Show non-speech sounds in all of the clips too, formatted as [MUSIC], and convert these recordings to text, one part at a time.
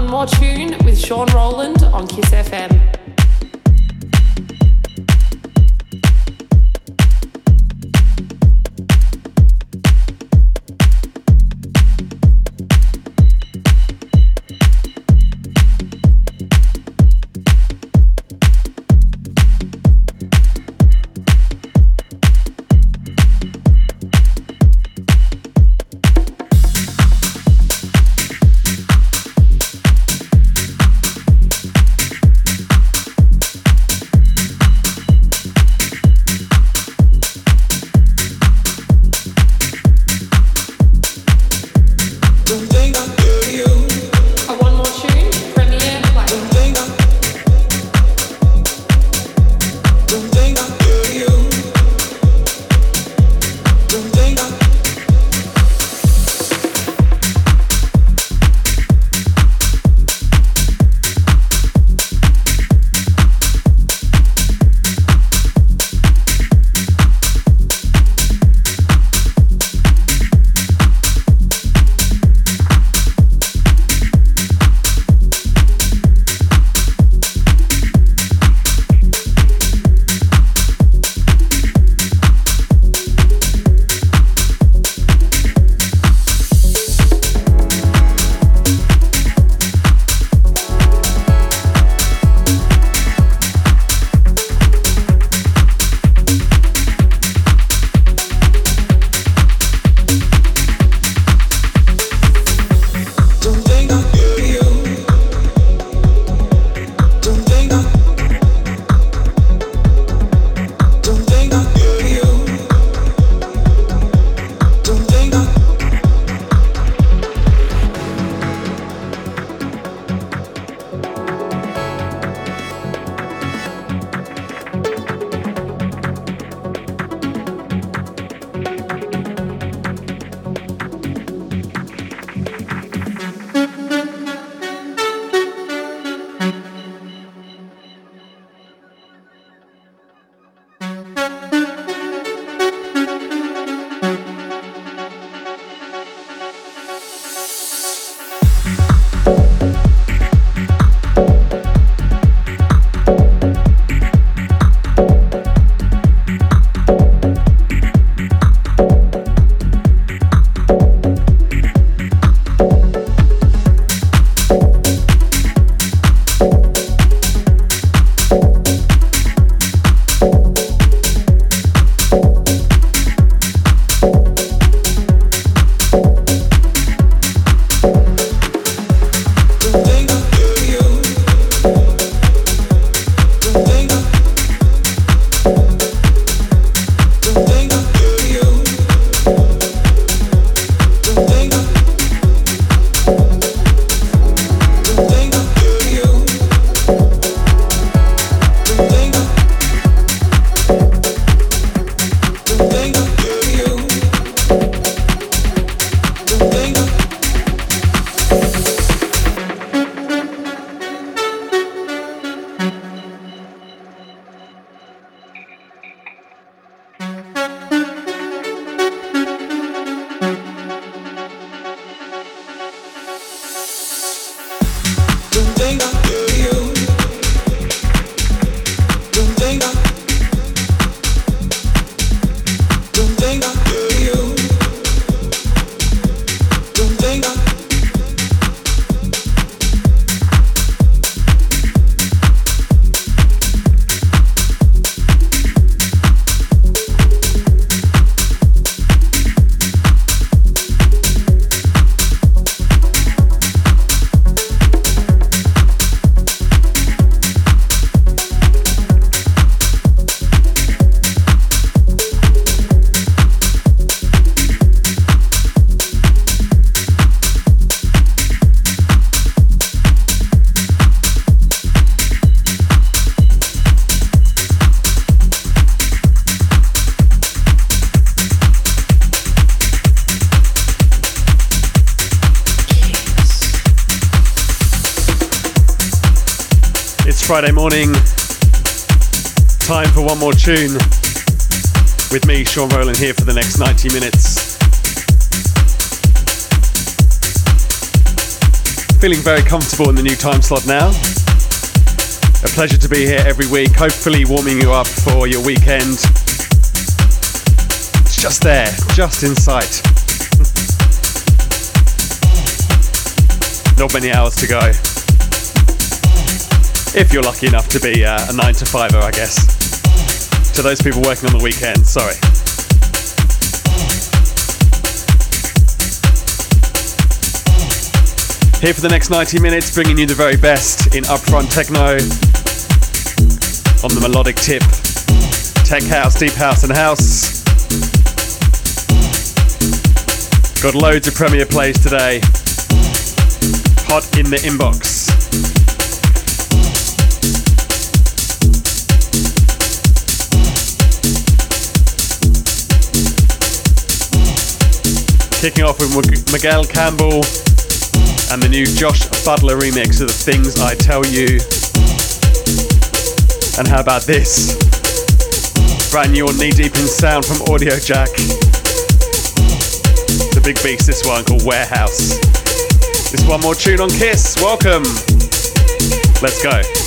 One More Tune with Sean Rowland on Kiss FM. More tune with me, Sean Rowland, here for the next 90 minutes. feeling very comfortable in the new time slot now. A pleasure to be here every week, hopefully warming you up for your weekend. It's just there, just in sight. Not many hours to go. If you're lucky enough to be uh, a 9 to 5er, I guess. To those people working on the weekend, sorry. Here for the next 90 minutes, bringing you the very best in upfront techno on the melodic tip, tech house, deep house, and house. Got loads of premiere plays today. Hot in the inbox. Kicking off with Miguel Campbell and the new Josh Butler remix of the things I tell you. And how about this? Brand new knee deep in sound from Audiojack. A big beast, this one called Warehouse. This one more tune on Kiss. Welcome. Let's go.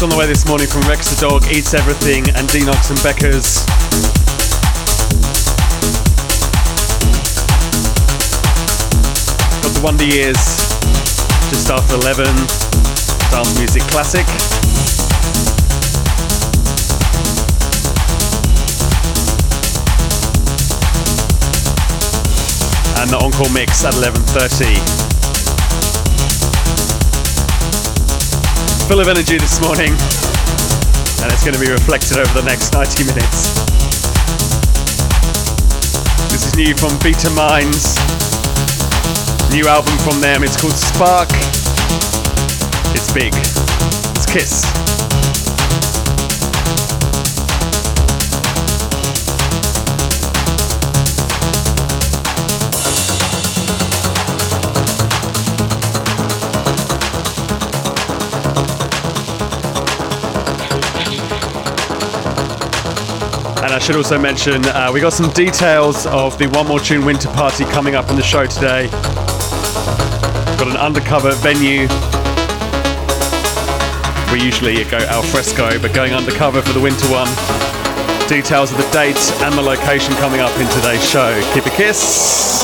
Tracks on the way this morning from Rex the Dog, Eats Everything, and Denox and Beckers. Got the Wonder Years just after 11, dance music classic. And the encore mix at 11.30. full of energy this morning, and it's going to be reflected over the next 90 minutes. This is new from Beta Minds. New album from them, it's called Spark. It's big. It's Kiss. And I should also mention uh, we got some details of the One More Tune Winter Party coming up on the show today. Got an undercover venue. We usually go al fresco, but going undercover for the winter one. Details of the date and the location coming up in today's show. Keep a kiss.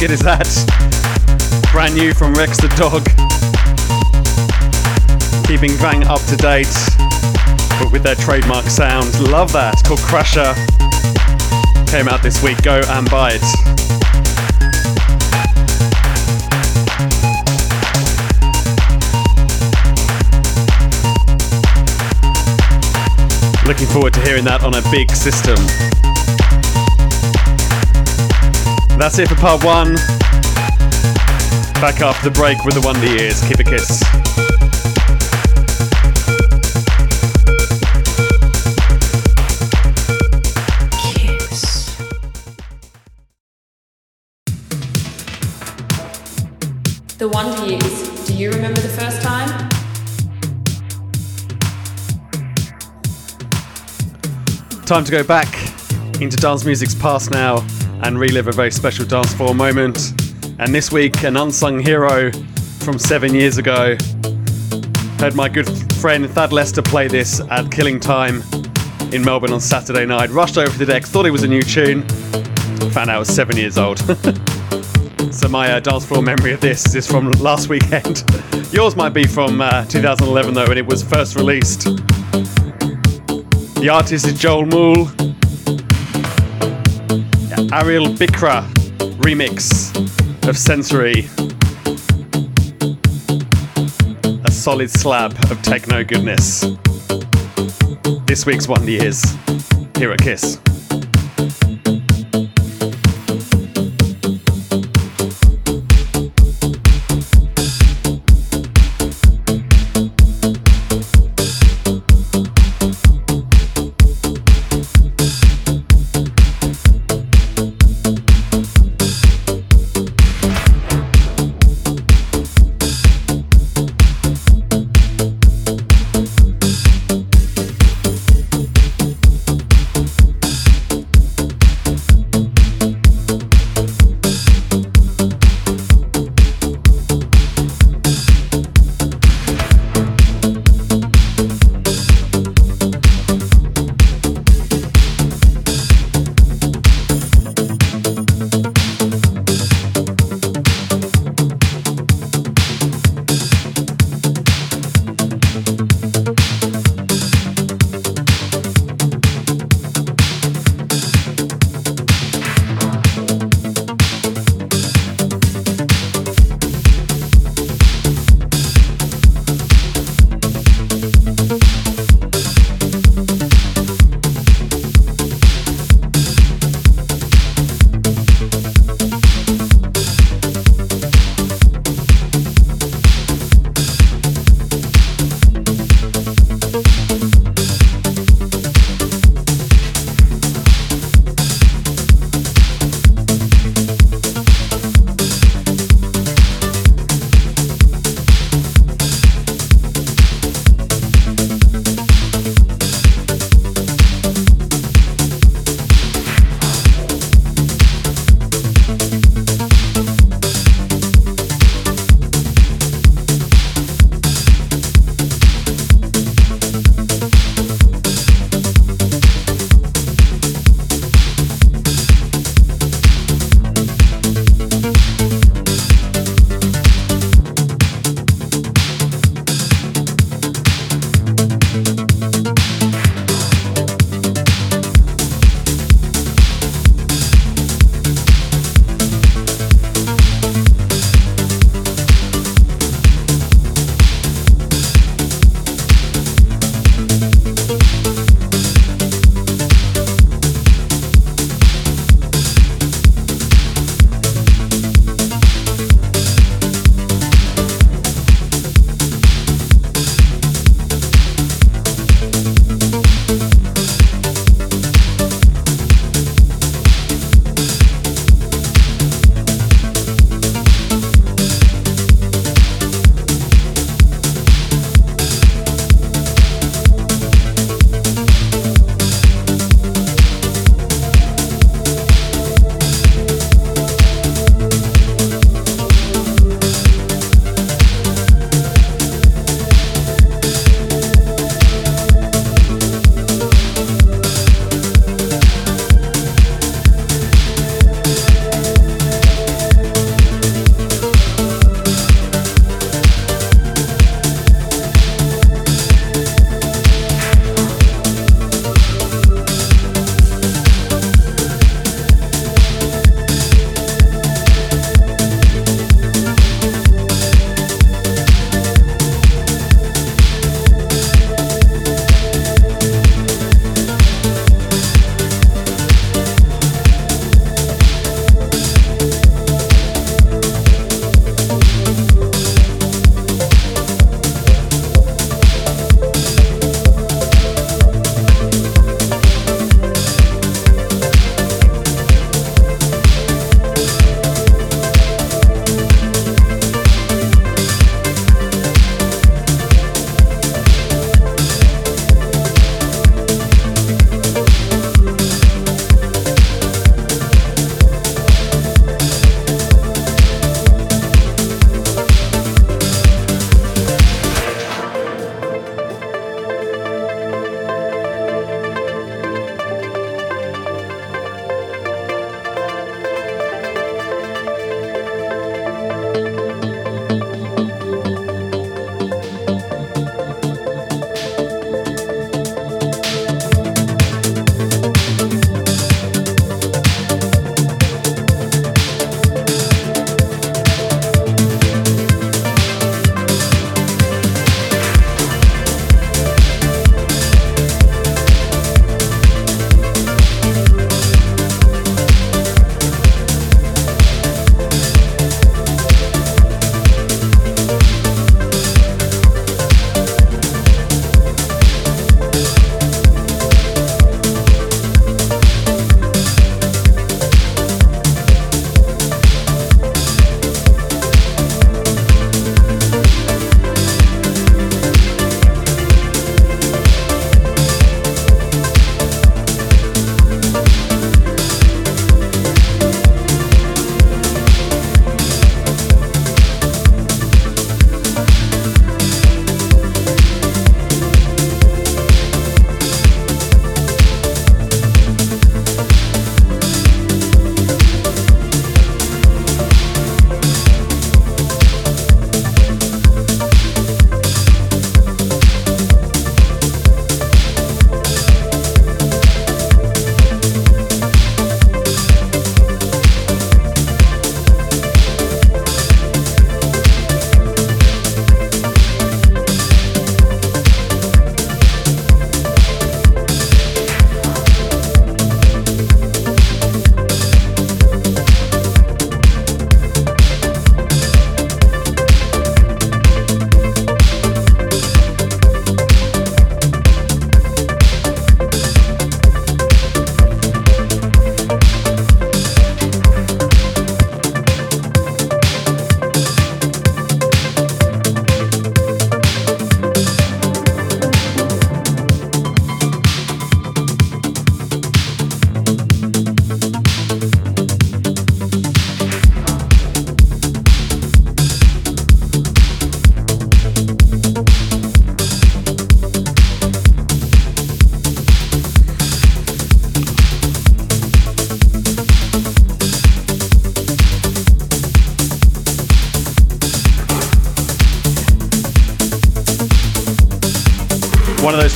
Good is that? Brand new from Rex the Dog. Keeping Vang up to date, but with their trademark sound. Love that. It's called Crusher. Came out this week. Go and buy it. Looking forward to hearing that on a big system. That's it for part one. Back after the break with the. Keep a kiss. The Wonder Years. Do you remember the first time? Time to go back into dance music's past now and relive a very special dance floor moment. And this week, an unsung hero from seven years ago. Heard my good friend Thad Lester play this at Killing Time in Melbourne on Saturday night. Rushed over to the decks, thought it was a new tune. Found out it was seven years old. [LAUGHS] so my uh, dance floor memory of this is from last weekend. [LAUGHS] Yours might be from uh, 2011 though, when it was first released. The artist is Joel Mull. Ariel Bikra remix of Sensory. A solid slab of techno goodness. This week's Wonder Years here at Kiss.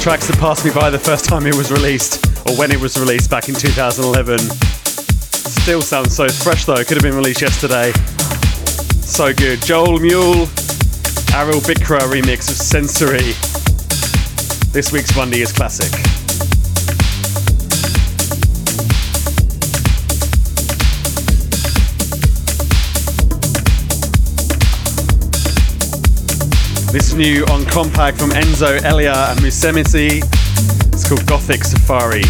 Tracks that passed me by the first time it was released, or when it was released back in 2011. Still sounds so fresh though, could have been released yesterday. So good. Joel Mull, Aril Brikha remix of Sensory. This week's One is classic. This is new on Kompakt from Enzo, Elia, and Musumeci. It's called Gothic Safari.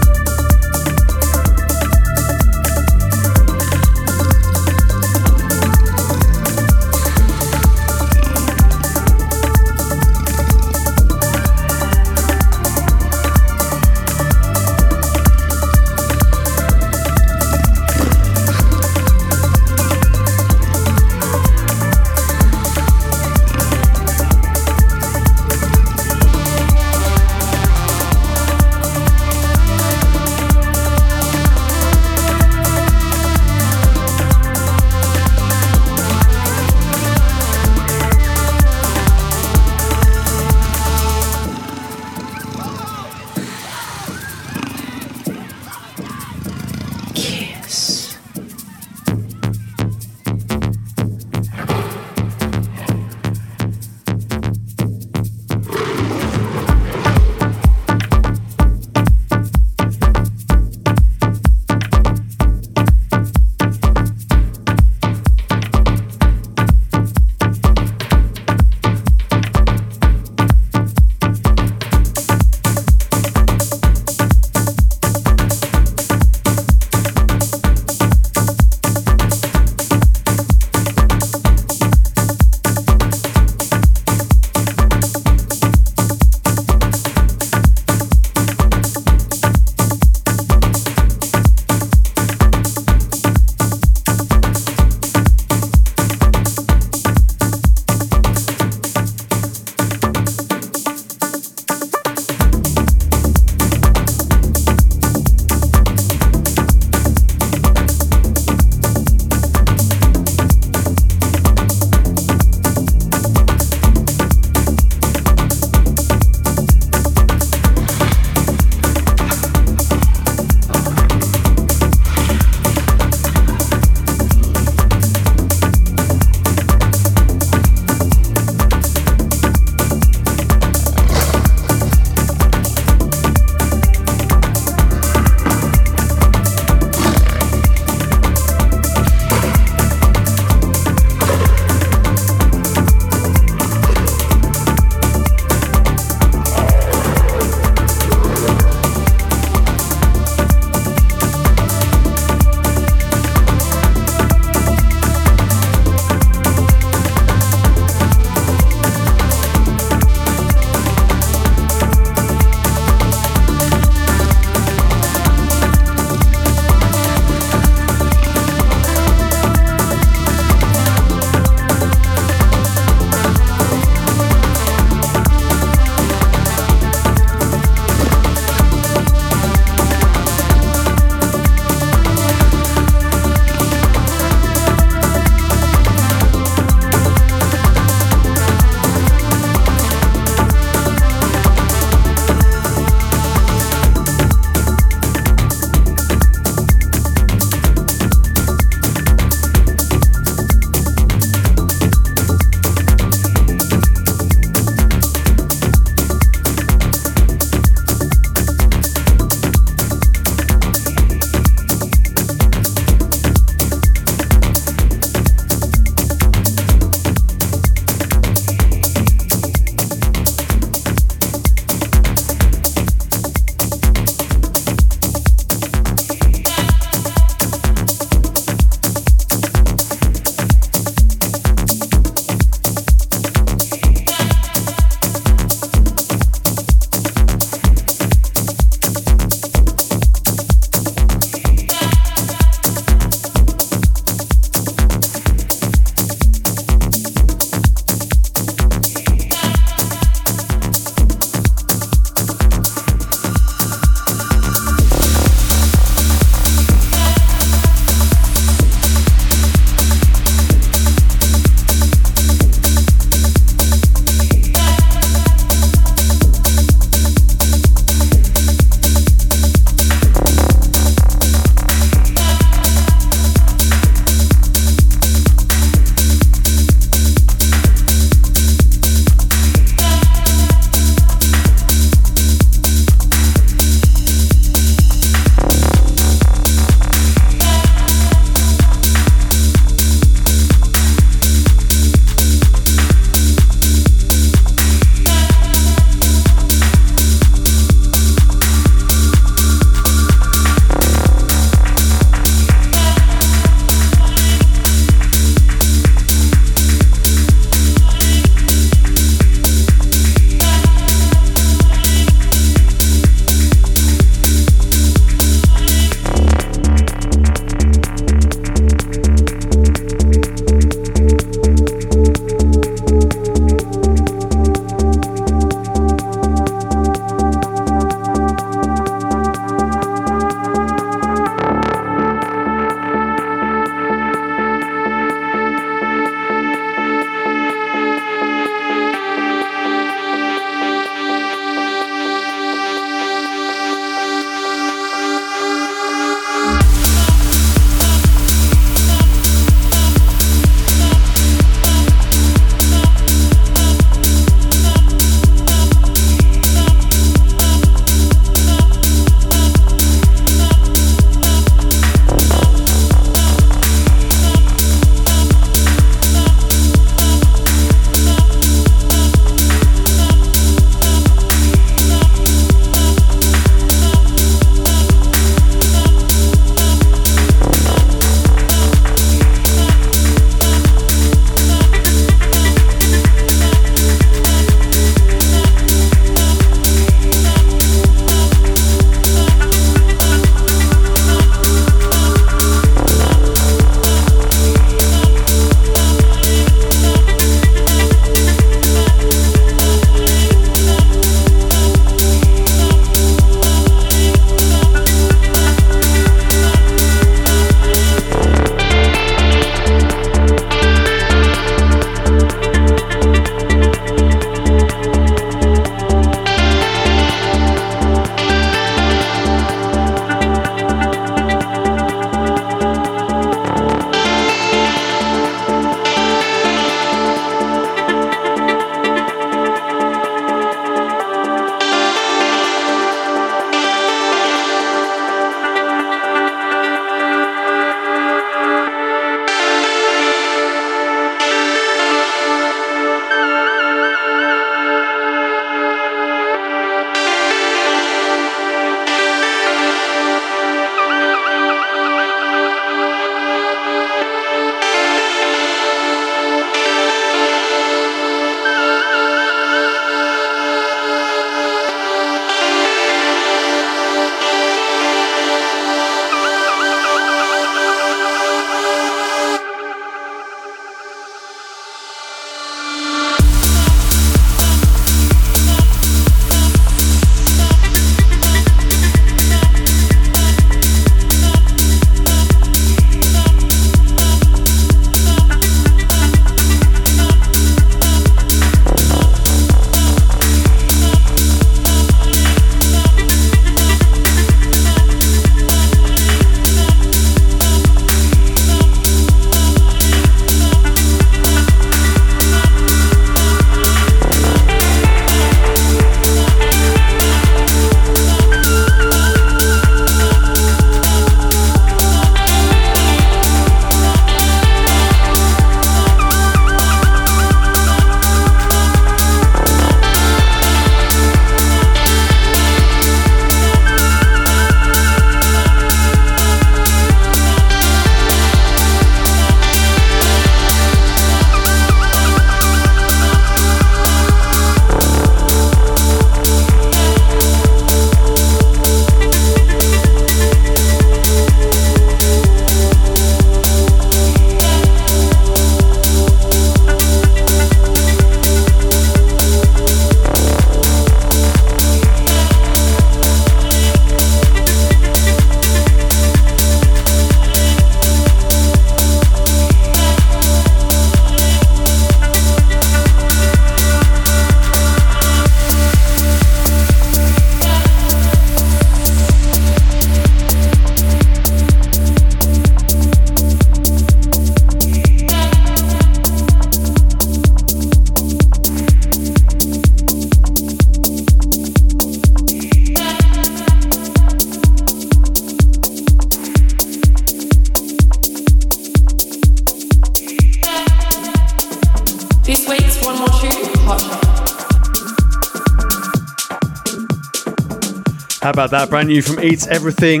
That? Brand new from Eats Everything,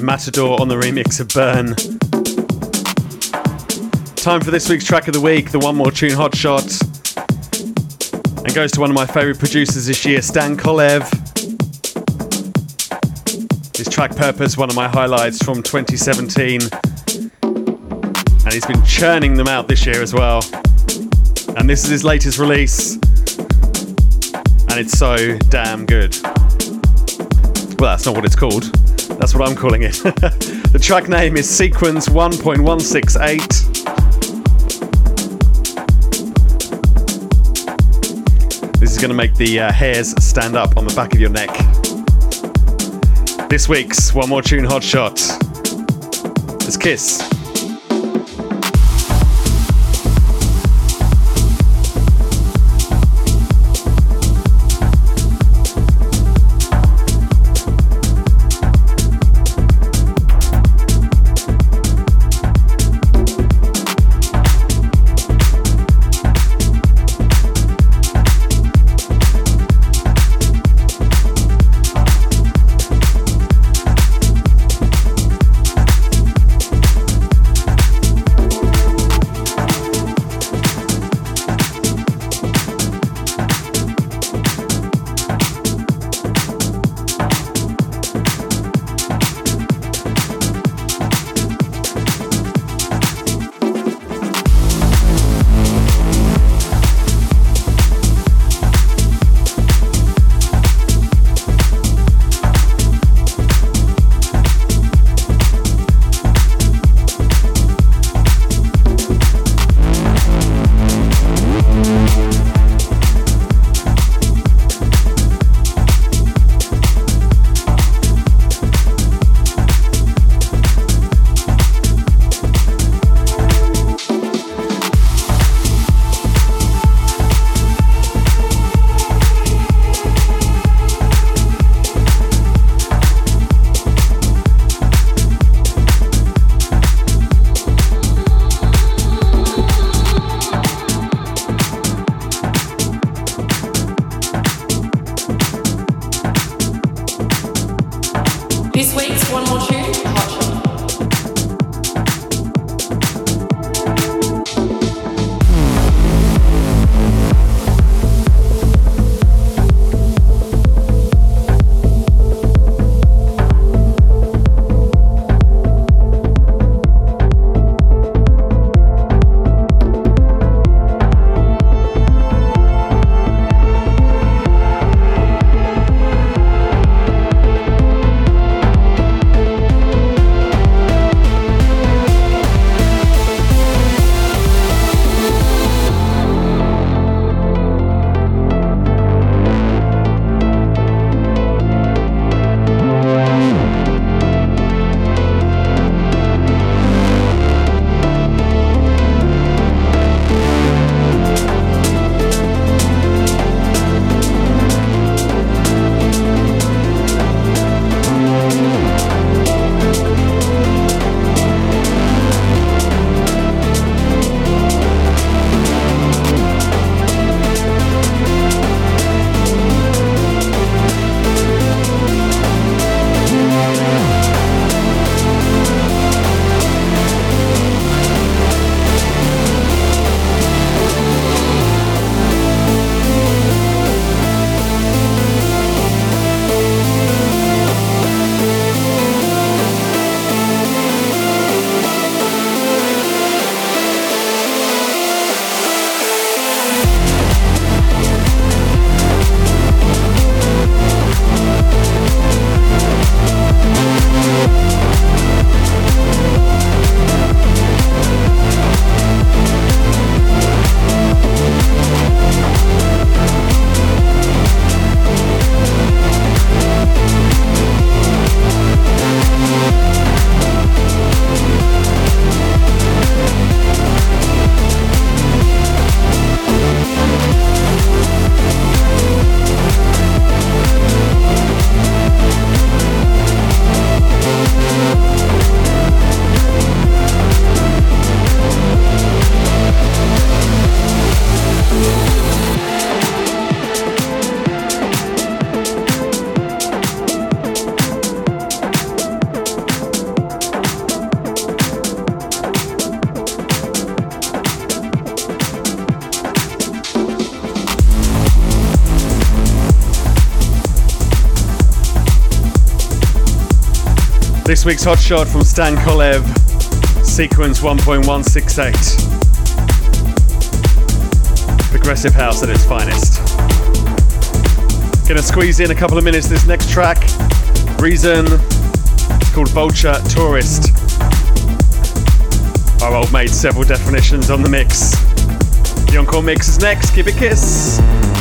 Matador on the remix of Burn. Time for this week's track of the week, the one more tune hot shot. And goes to one of my favourite producers this year, Stan Kolev. His track Purpose, one of my highlights from 2017. And he's been churning them out this year as well. And this is his latest release. And it's so damn good. Well, that's not what it's called. That's what I'm calling it. [LAUGHS] the track name is Sequence 1.168. This is going to make the uh, hairs stand up on the back of your neck. This week's One More Tune Hot Shot is Kiss. Week's hot shot from Stan Kolev, sequence 1.168. Progressive house at its finest. Gonna squeeze in a couple of minutes this next track. Reason, it's called Vulture Tourist. Our old mate, several definitions on the mix. The encore mix is next. Give it a kiss.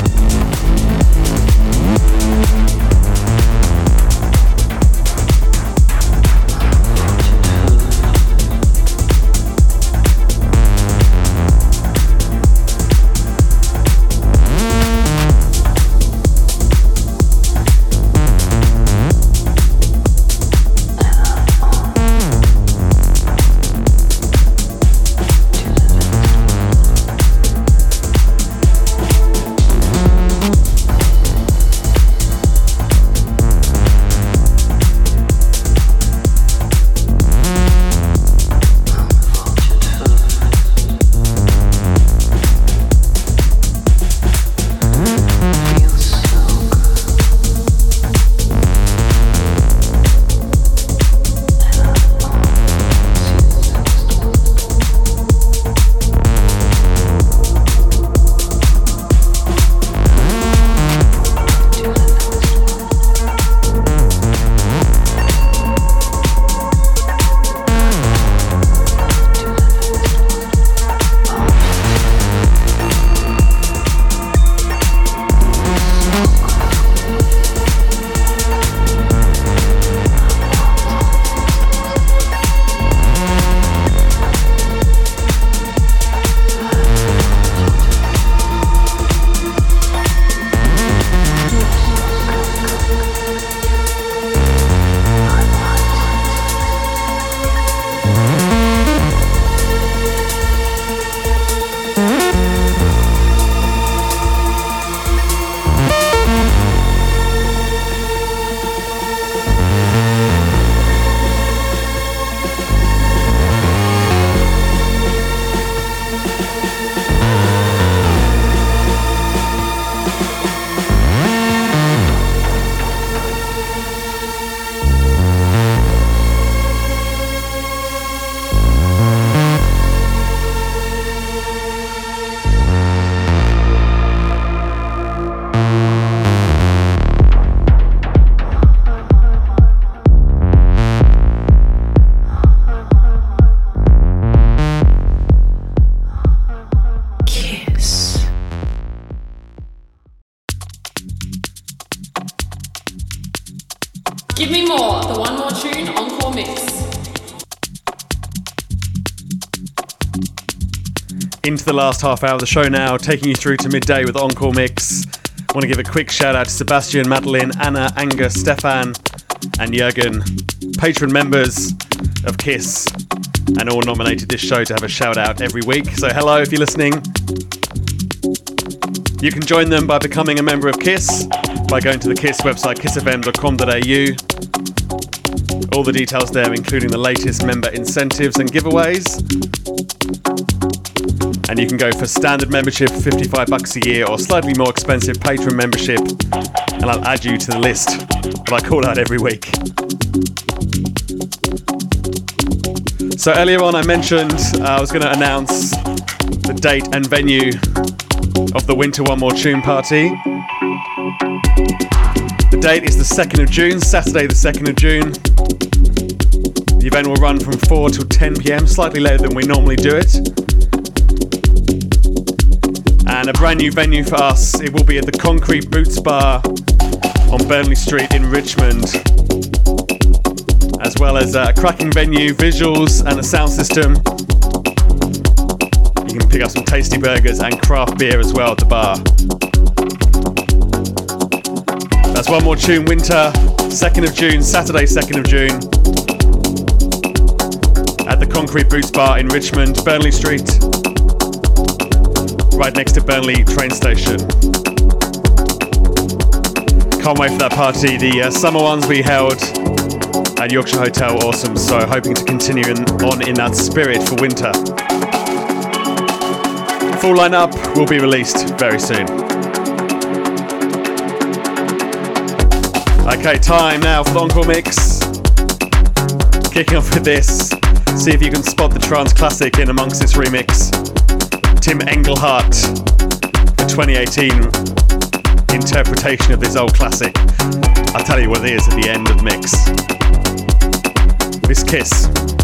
Last half hour of the show now, taking you through to midday with Encore Mix. Want to give a quick shout out to Sebastian, Madeline, Anna, Angus, Stefan, and Jurgen, patron members of KISS, and all nominated this show to have a shout out every week. So, hello if you're listening. You can join them by becoming a member of KISS by going to the KISS website, kissfm.com.au. All the details there, including the latest member incentives and giveaways. And you can go for standard membership, 55 bucks a year, or slightly more expensive patron membership, and I'll add you to the list that I call out every week. So earlier on, I mentioned uh, I was going to announce the date and venue of the Winter One More Tune party. The date is the 2nd of June, Saturday, the 2nd of June. The event will run from 4 till 10 pm, slightly later than we normally do it and a brand new venue for us. It will be at the Concrete Boots Bar on Burnley Street in Richmond, as well as a cracking venue, visuals, and a sound system. You can pick up some tasty burgers and craft beer as well at the bar. That's one more tune, Winter, 2nd of June, Saturday, 2nd of June, at the Concrete Boots Bar in Richmond, Burnley Street right next to Burnley train station. Can't wait for that party. The uh, summer ones we held at Yorkshire Hotel, awesome. So hoping to continue in, on in that spirit for winter. Full lineup will be released very soon. Okay, time now for the encore mix. Kicking off with this, see if you can spot the trance classic in amongst this remix. Tim Engelhardt, the 2018 interpretation of this old classic. I'll tell you what it is at the end of the mix. This kiss.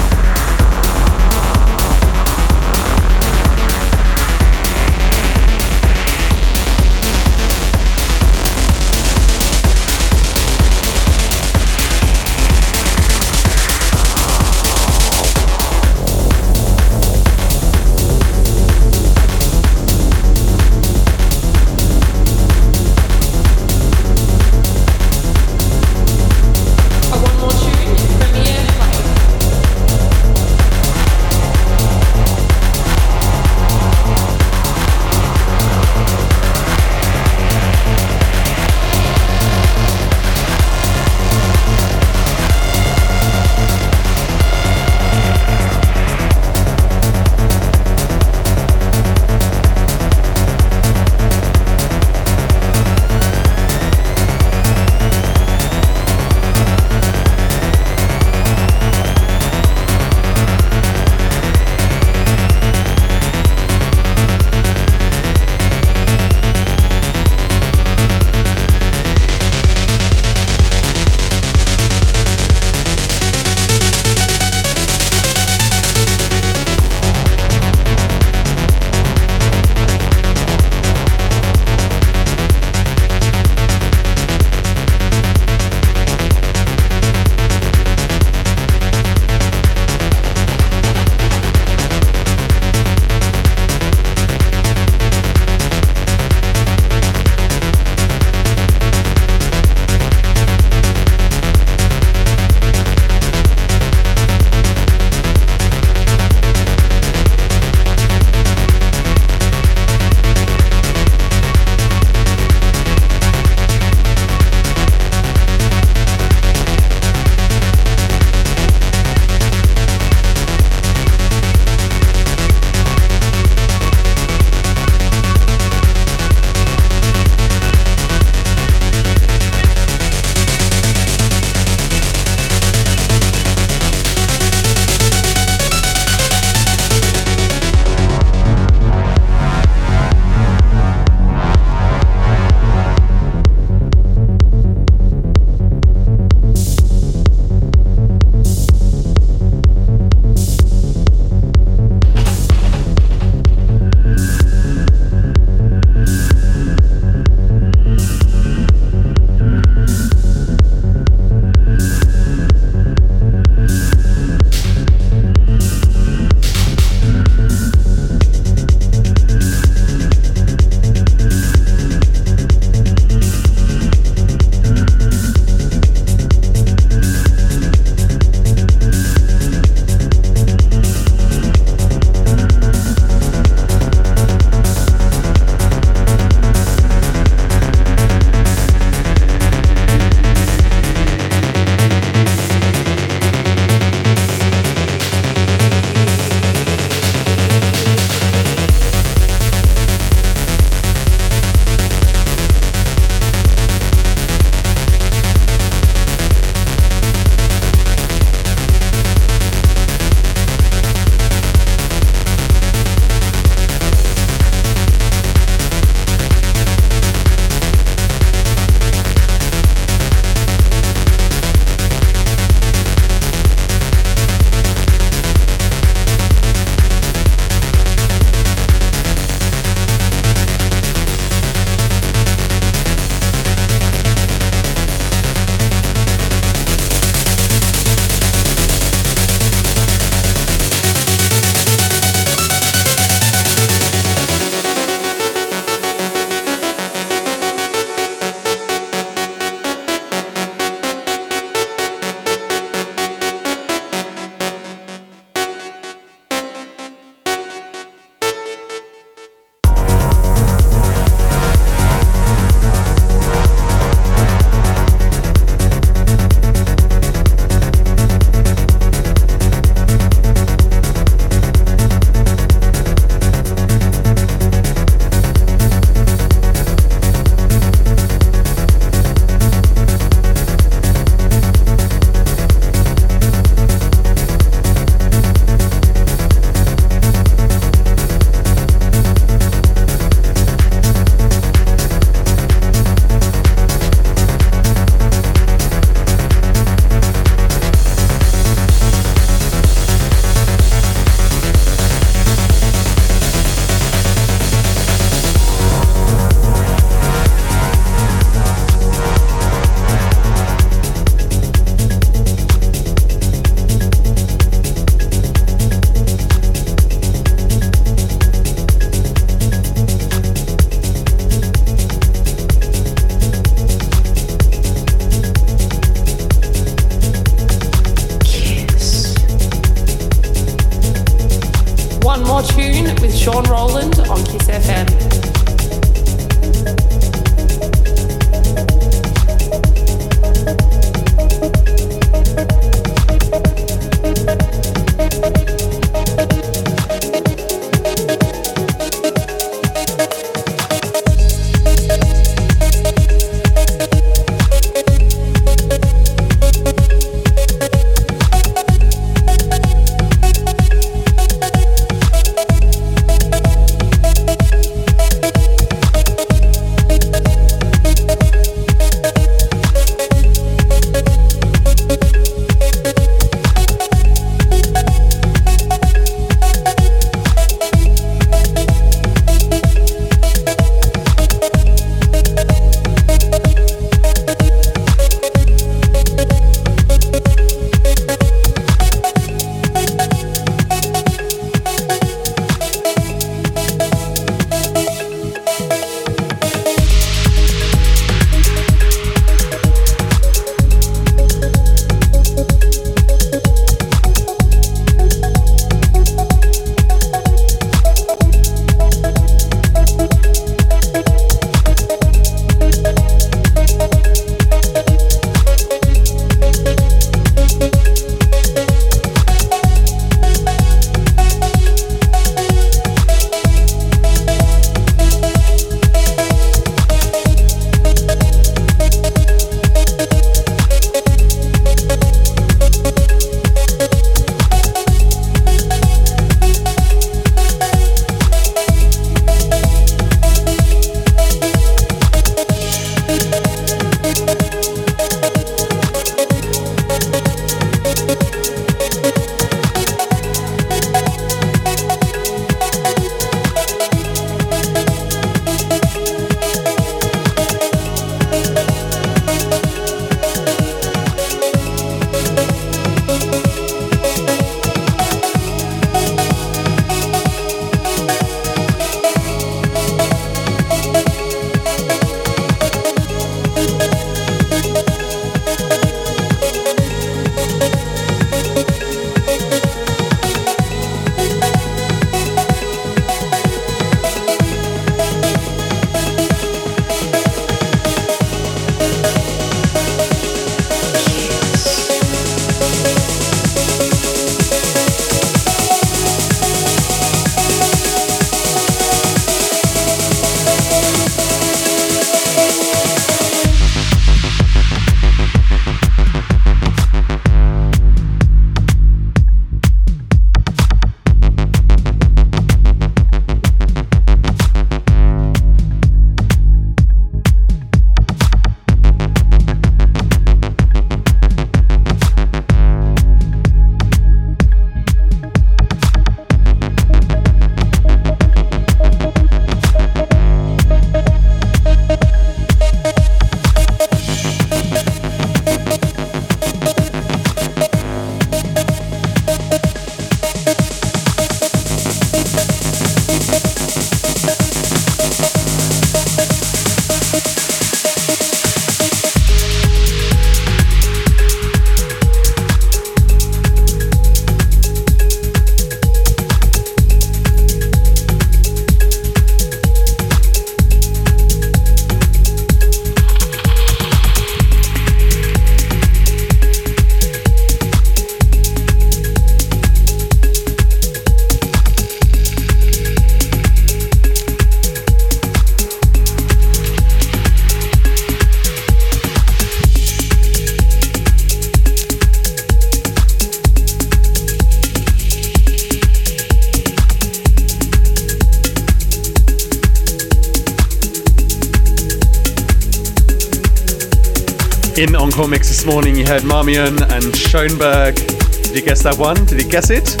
Morning, you heard Marmion and Schoenberg. Did you guess that one? Did you guess it?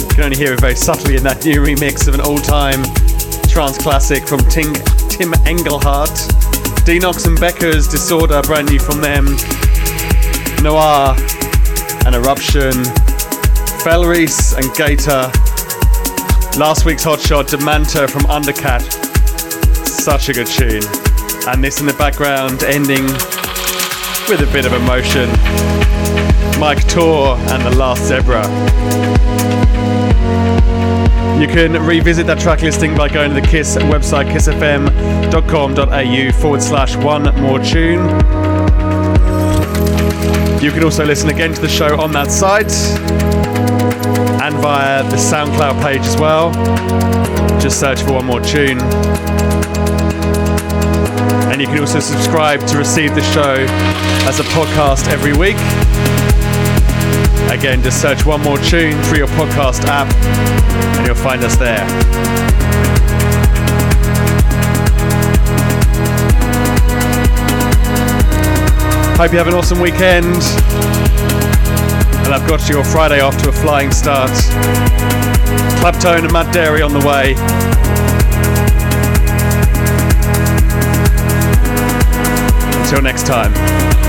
You can only hear it very subtly in that new remix of an old time trance classic from Ting, Tim Engelhardt. Denox and Becker's Disorder, brand new from them. Noir and Eruption. Felris and Gator. Last week's hotshot, Demanta from Undercatt. Such a good tune. And this in the background, ending with a bit of emotion. Mike Tor and The Last Zebra. You can revisit that track listing by going to the Kiss website, kissfm.com.au forward slash one more tune. You can also listen again to the show on that site and via the SoundCloud page as well. Just search for one more tune. And you can also subscribe to receive the show as a podcast every week. Again, just search one more tune through your podcast app and you'll find us there. Hope you have an awesome weekend. And I've got your Friday off to a flying start. Claptone and Matt Darey on the way. Until next time.